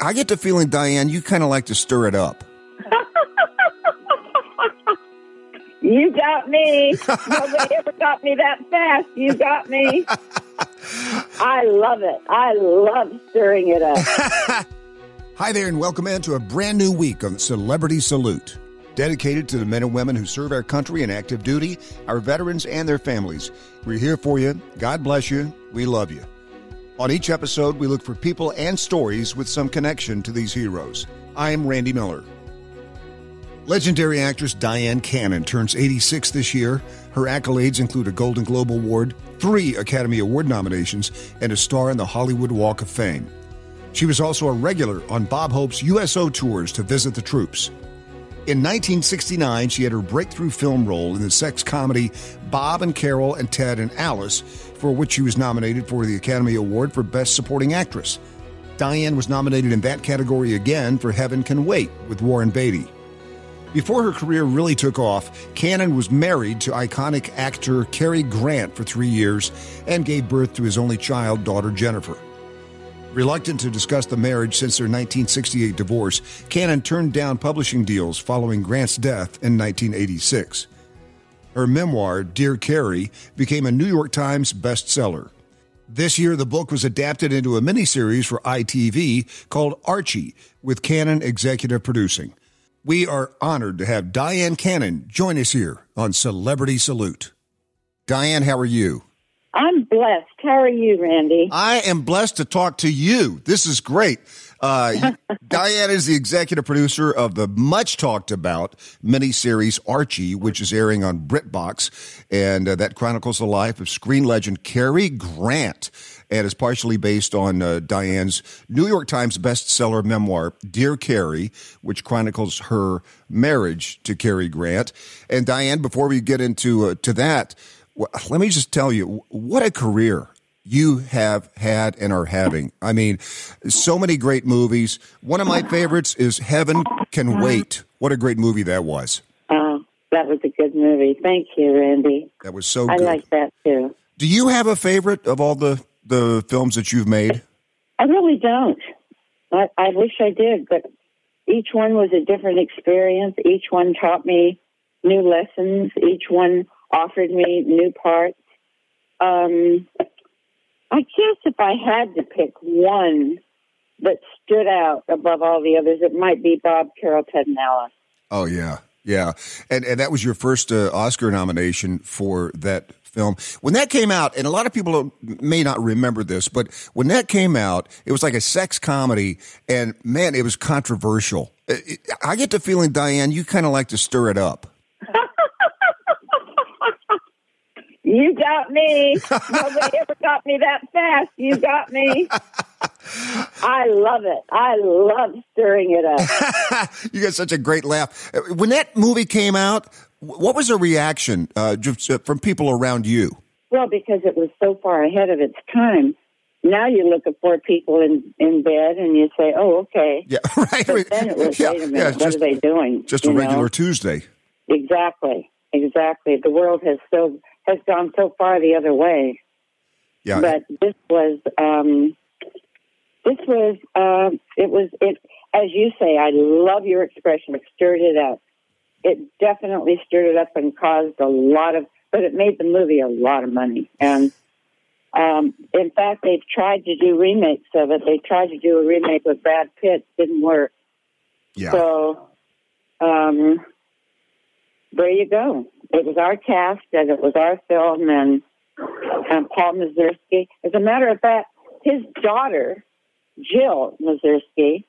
I get the feeling, Dyan, you kind of like to stir it up. You got me. Nobody ever got me that fast. You got me. I love it. I love stirring it up. Hi there, and welcome into a brand new week on Celebrity Salute. Dedicated to the men and women who serve our country in active duty, our veterans, and their families. We're here for you. God bless you. We love you. On each episode, we look for people and stories with some connection to these heroes. I am Randy Miller. Legendary actress Dyan Cannon turns 86 this year. Her accolades include a Golden Globe Award, three Academy Award nominations, and a star in the Hollywood Walk of Fame. She was also a regular on Bob Hope's USO tours to visit the troops. In 1969, she had her breakthrough film role in the sex comedy Bob and Carol and Ted and Alice, for which she was nominated for the Academy Award for Best Supporting Actress. Dyan was nominated in that category again for Heaven Can Wait with Warren Beatty. Before her career really took off, Cannon was married to iconic actor Cary Grant for three years and gave birth to his only child, daughter Jennifer. Reluctant to discuss the marriage since their 1968 divorce, Cannon turned down publishing deals following Grant's death in 1986. Her memoir, Dear Cary, became a New York Times bestseller. This year, the book was adapted into a miniseries for ITV called Archie, with Cannon executive producing. We are honored to have Dyan Cannon join us here on Celebrity Salute. Dyan, how are you? I'm blessed. How are you, Randy? I am blessed to talk to you. This is great. Uh, Dyan is the executive producer of the much talked about miniseries Archie, which is airing on BritBox, and uh, that chronicles the life of screen legend Cary Grant and is partially based on uh, Dyan's New York Times bestseller memoir, Dear Cary, which chronicles her marriage to Cary Grant. And Dyan, before we get into uh, to that, well, let me just tell you what a career you have had and are having. I mean, so many great movies. One of my favorites is Heaven Can uh-huh. Wait. What a great movie that was. Oh, that was a good movie. Thank you, Randy. That was so I like that too. Do you have a favorite of all the the films that you've made? I really don't. I, I wish I did, but each one was a different experience. Each one taught me new lessons. Each one offered me new parts. Um, I guess if I had to pick one that stood out above all the others, it might be Bob and Alice. Oh yeah, yeah, and and that was your first uh, Oscar nomination for that film. When that came out, and a lot of people may not remember this, but when that came out, it was like a sex comedy, and man, it was controversial. I get the feeling, Dyan, you kind of like to stir it up. You got me. Nobody ever got me that fast. You got me. I love it. I love stirring it up. you got such a great laugh. When that movie came out, what was the reaction uh, uh, from people around you? Well, because it was so far ahead of its time. Now you look at four people in, in bed and you say, oh, okay. Yeah, right. But then it was, Yeah, wait a minute, yeah, what just, are they doing? just a You know? regular Tuesday. Exactly, exactly. The world has so has gone so far the other way. Yeah, But this was um, this was um, it was it as you say. I love your expression. It stirred it up. It definitely stirred it up and caused a lot of, but it made the movie a lot of money. And um, in fact, they've tried to do remakes of it. They tried to do a remake with Brad Pitt. Didn't work. yeah. So, um, there you go. It was our cast and it was our film and, and Paul Mazursky. As a matter of fact, his daughter, Jill Mazursky,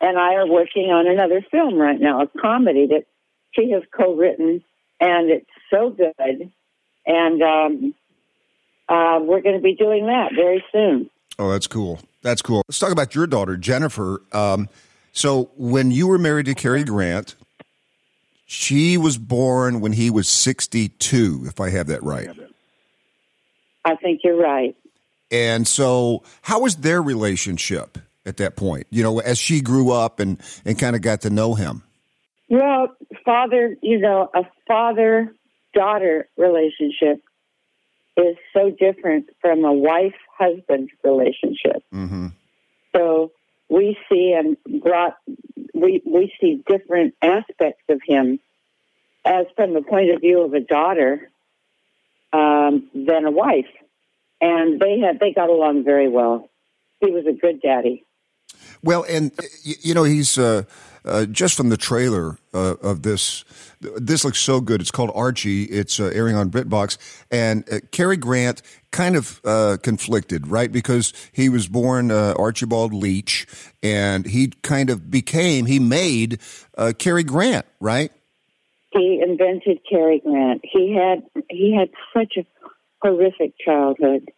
and I are working on another film right now, a comedy that she has co-written, and it's so good. And um, uh, we're going to be doing that very soon. Oh, that's cool. That's cool. Let's talk about your daughter, Jennifer. Um, so, when you were married to Cary Grant, she was born when he was 62, if I have that right. I think you're right. And so, how was their relationship at that point? You know, as she grew up and, and kind of got to know him. Well, father, you know, a father daughter relationship is so different from a wife husband relationship. Mm-hmm. So we we see and brought we we see different aspects of him as from the point of view of a daughter um, than a wife, and they had they got along very well. He was a good daddy. Well, and you know he's uh, uh, just from the trailer uh, of this. This looks so good. It's called Archie. It's uh, airing on BritBox, and uh, Cary Grant kind of uh, conflicted, right? Because he was born Archibald Leach, and he kind of became he made Cary Grant, right? He invented Cary Grant. He had he had such a horrific childhood.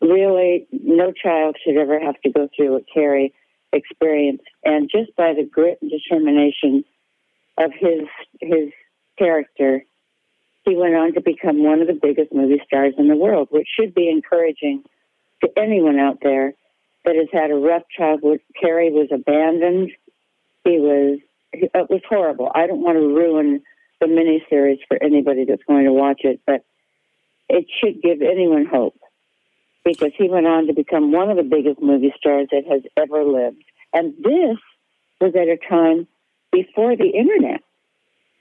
Really, no child should ever have to go through what Cary experienced, and just by the grit and determination of his his character, he went on to become one of the biggest movie stars in the world, which should be encouraging to anyone out there that has had a rough childhood. Cary was abandoned. He was it was horrible. I don't want to ruin the miniseries for anybody that's going to watch it, but it should give anyone hope because he went on to become one of the biggest movie stars that has ever lived. And this was at a time before the internet.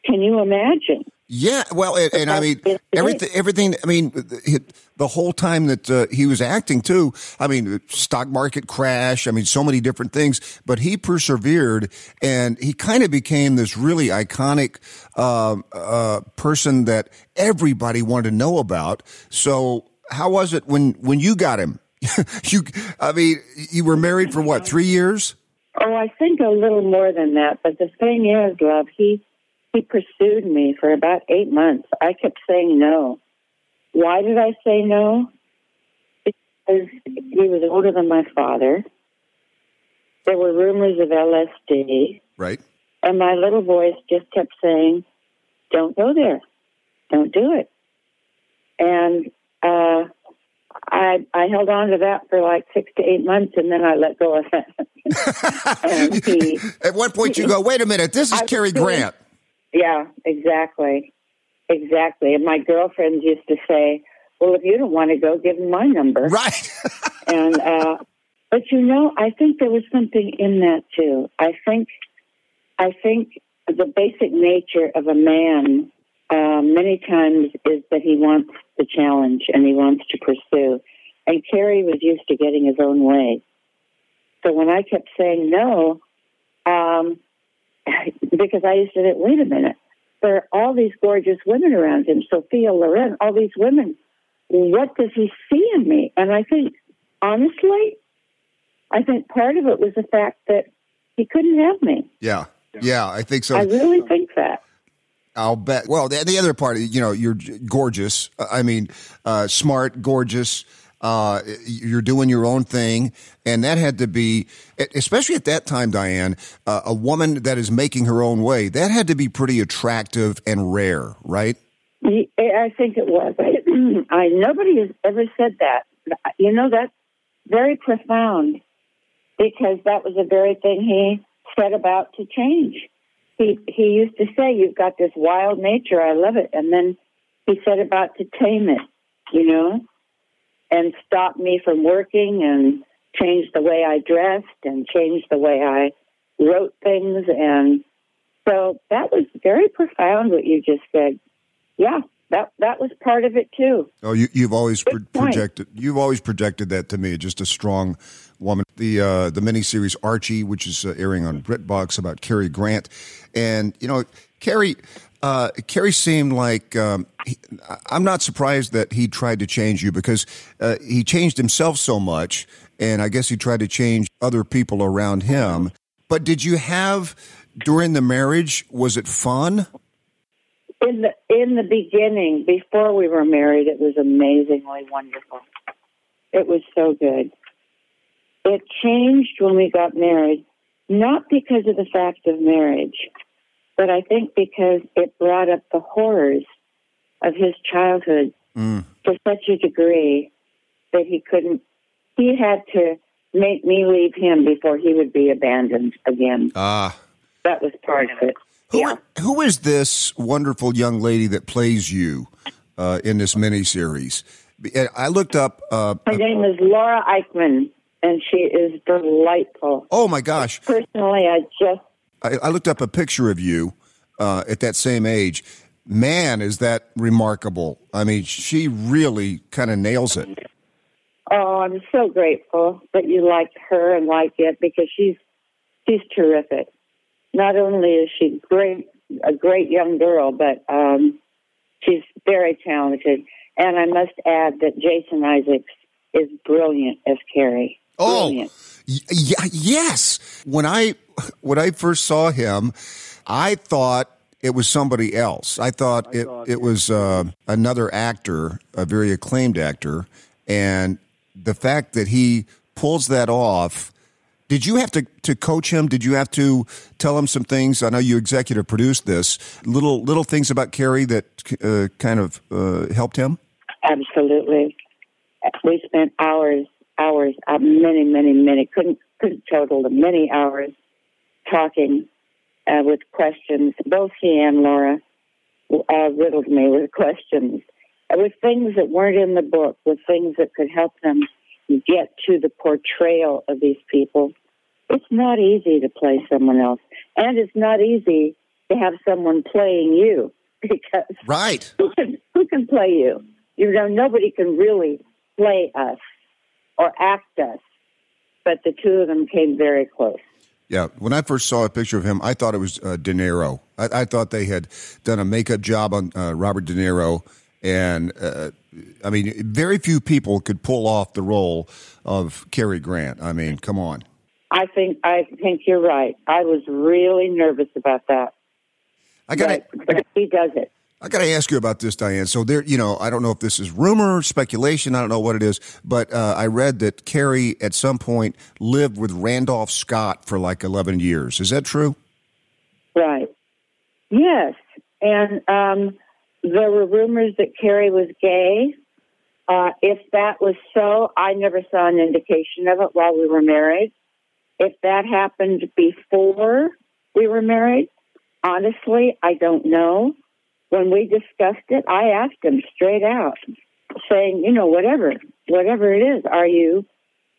Can you imagine? Yeah, well, and, and I mean everything. Everything. I mean, the whole time that uh, he was acting too. I mean, stock market crash. I mean, so many different things. But he persevered, and he kind of became this really iconic uh, uh, person that everybody wanted to know about. So, how was it when when you got him? you, I mean, you were married for what three years? Oh, I think a little more than that. But the thing is, love, he he pursued me for about eight months. I kept saying no. Why did I say no? Because he was older than my father. There were rumors of LSD. Right. And my little voice just kept saying, don't go there. Don't do it. And uh, I I held on to that for like six to eight months, and then I let go of it. he, At one point, you go, "Wait a minute, this is Cary Grant." Yeah, exactly. Exactly. And my girlfriends used to say, well, if you don't want to go, give them my number. Right. and, uh, but you know, I think there was something in that too. I think, I think the basic nature of a man, uh, many times is that he wants the challenge and he wants to pursue. And Cary was used to getting his own way. So when I kept saying no, um, because I used to think, wait a minute, there are all these gorgeous women around him, Sophia Loren, all these women. What does he see in me? And I think, honestly, I think part of it was the fact that he couldn't have me. Yeah, yeah, I think so. I really think that. I'll bet. Well, the, the other part, you know, you're gorgeous. I mean, uh, smart, gorgeous. Uh, you're doing your own thing, and that had to be, especially at that time, Dyan, uh, a woman that is making her own way. That had to be pretty attractive and rare, right? I think it was. I, I nobody has ever said that. You know, that's very profound because that was the very thing he set about to change. He he used to say, "You've got this wild nature. I love it," and then he set about to tame it. You know, and stop me from working and change the way I dressed and change the way I wrote things. And so that was very profound what you just said. Yeah, that that was part of it too. Oh, you, you've always pro- projected you've always projected that to me. Just a strong woman. The uh, the miniseries Archie, which is uh, airing on BritBox about Cary Grant, and you know Cary uh, Cary seemed like um, he, I'm not surprised that he tried to change you because uh, he changed himself so much, and I guess he tried to change other people around him. But did you have during the marriage? Was it fun? In the in the beginning, before we were married, it was amazingly wonderful. It was so good. It changed when we got married, not because of the fact of marriage but I think because it brought up the horrors of his childhood mm. to such a degree that he couldn't, he had to make me leave him before he would be abandoned again. Ah. That was part of it. Who, yeah. who is this wonderful young lady that plays you uh, in this miniseries? I looked up. Uh, Her name is Laura Aikman. And she is delightful. Oh my gosh! Personally, I just I, I looked up a picture of you uh, at that same age. Man, is that remarkable! I mean, she really kind of nails it. Oh, I'm so grateful that you like her and like it because she's she's terrific. Not only is she great, a great young girl, but um, she's very talented. And I must add that Jason Isaacs is brilliant as Cary. Oh, Brilliant. y- yes. When I when I first saw him, I thought it was somebody else. I thought it it was uh, another actor, a very acclaimed actor, and the fact that he pulls that off. Did you have to, to coach him? Did you have to tell him some things? I know you executive produced this. Little little things about Cary that uh, kind of uh, helped him. Absolutely. We spent hours, hours, uh, many, many, many, couldn't, couldn't total the many hours talking uh, with questions. Both he and Laura uh, riddled me with questions, uh, with things that weren't in the book, with things that could help them get to the portrayal of these people. It's not easy to play someone else, and it's not easy to have someone playing you because Right. who can who can play you? You know, nobody can really play us or act us, but the two of them came very close. Yeah, when I first saw a picture of him, I thought it was uh, De Niro. I, I thought they had done a makeup job on uh, Robert De Niro, and uh, I mean, very few people could pull off the role of Cary Grant. I mean, come on. I think I think you're right. I was really nervous about that, I got but he does it. I got to ask you about this, Dyan. So there, you know, I don't know if this is rumor, speculation. I don't know what it is, but uh, I read that Cary at some point lived with Randolph Scott for like eleven years. Is that true? Right. Yes, and um, there were rumors that Cary was gay. Uh, if that was so, I never saw an indication of it while we were married. If that happened before we were married, honestly, I don't know. When we discussed it, I asked him straight out, saying, you know, whatever, whatever it is, are you,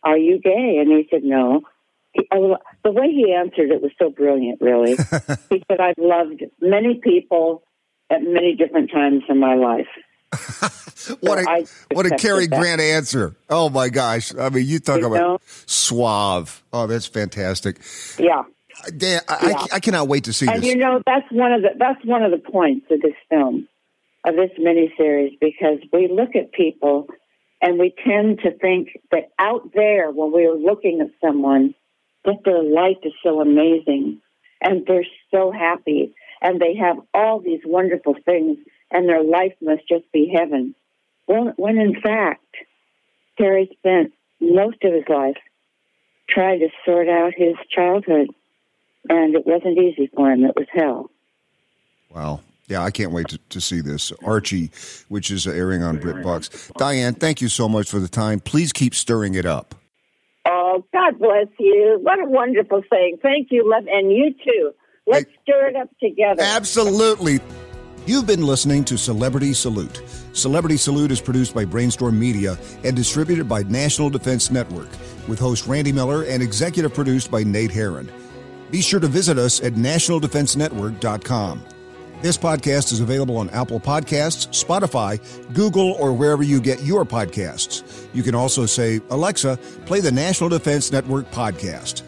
are you gay? And he said, no. He, the way he answered it was so brilliant, really. he said, I've loved many people at many different times in my life. What So a what a Cary that. Grant answer! Oh my gosh! I mean, you talk You about know? suave. Oh, that's fantastic. Yeah. Dan, I, Yeah. I, I cannot wait to see And this. you know, that's one of the that's one of the points of this film, of this miniseries, because we look at people and we tend to think that out there when we are looking at someone, that their life is so amazing and they're so happy and they have all these wonderful things and their life must just be heaven. When, when in fact, Cary spent most of his life trying to sort out his childhood and it wasn't easy for him. It was hell. wow. Yeah, I can't wait to, to see this. Archie, which is airing on BritBox. Dyan, thank you so much for the time. Please keep stirring it up. Oh, God bless you. What a wonderful thing. Thank you, love, and you too. Let's Hey. stir it up together. Absolutely. You've been listening to Celebrity Salute. Celebrity Salute is produced by Brainstorm Media and distributed by National Defense Network, with host Randy Miller and executive produced by Nate Herron. Be sure to visit us at nationaldefensenetwork.com. This podcast is available on Apple Podcasts, Spotify, Google, or wherever you get your podcasts. You can also say, Alexa, play the National Defense Network podcast.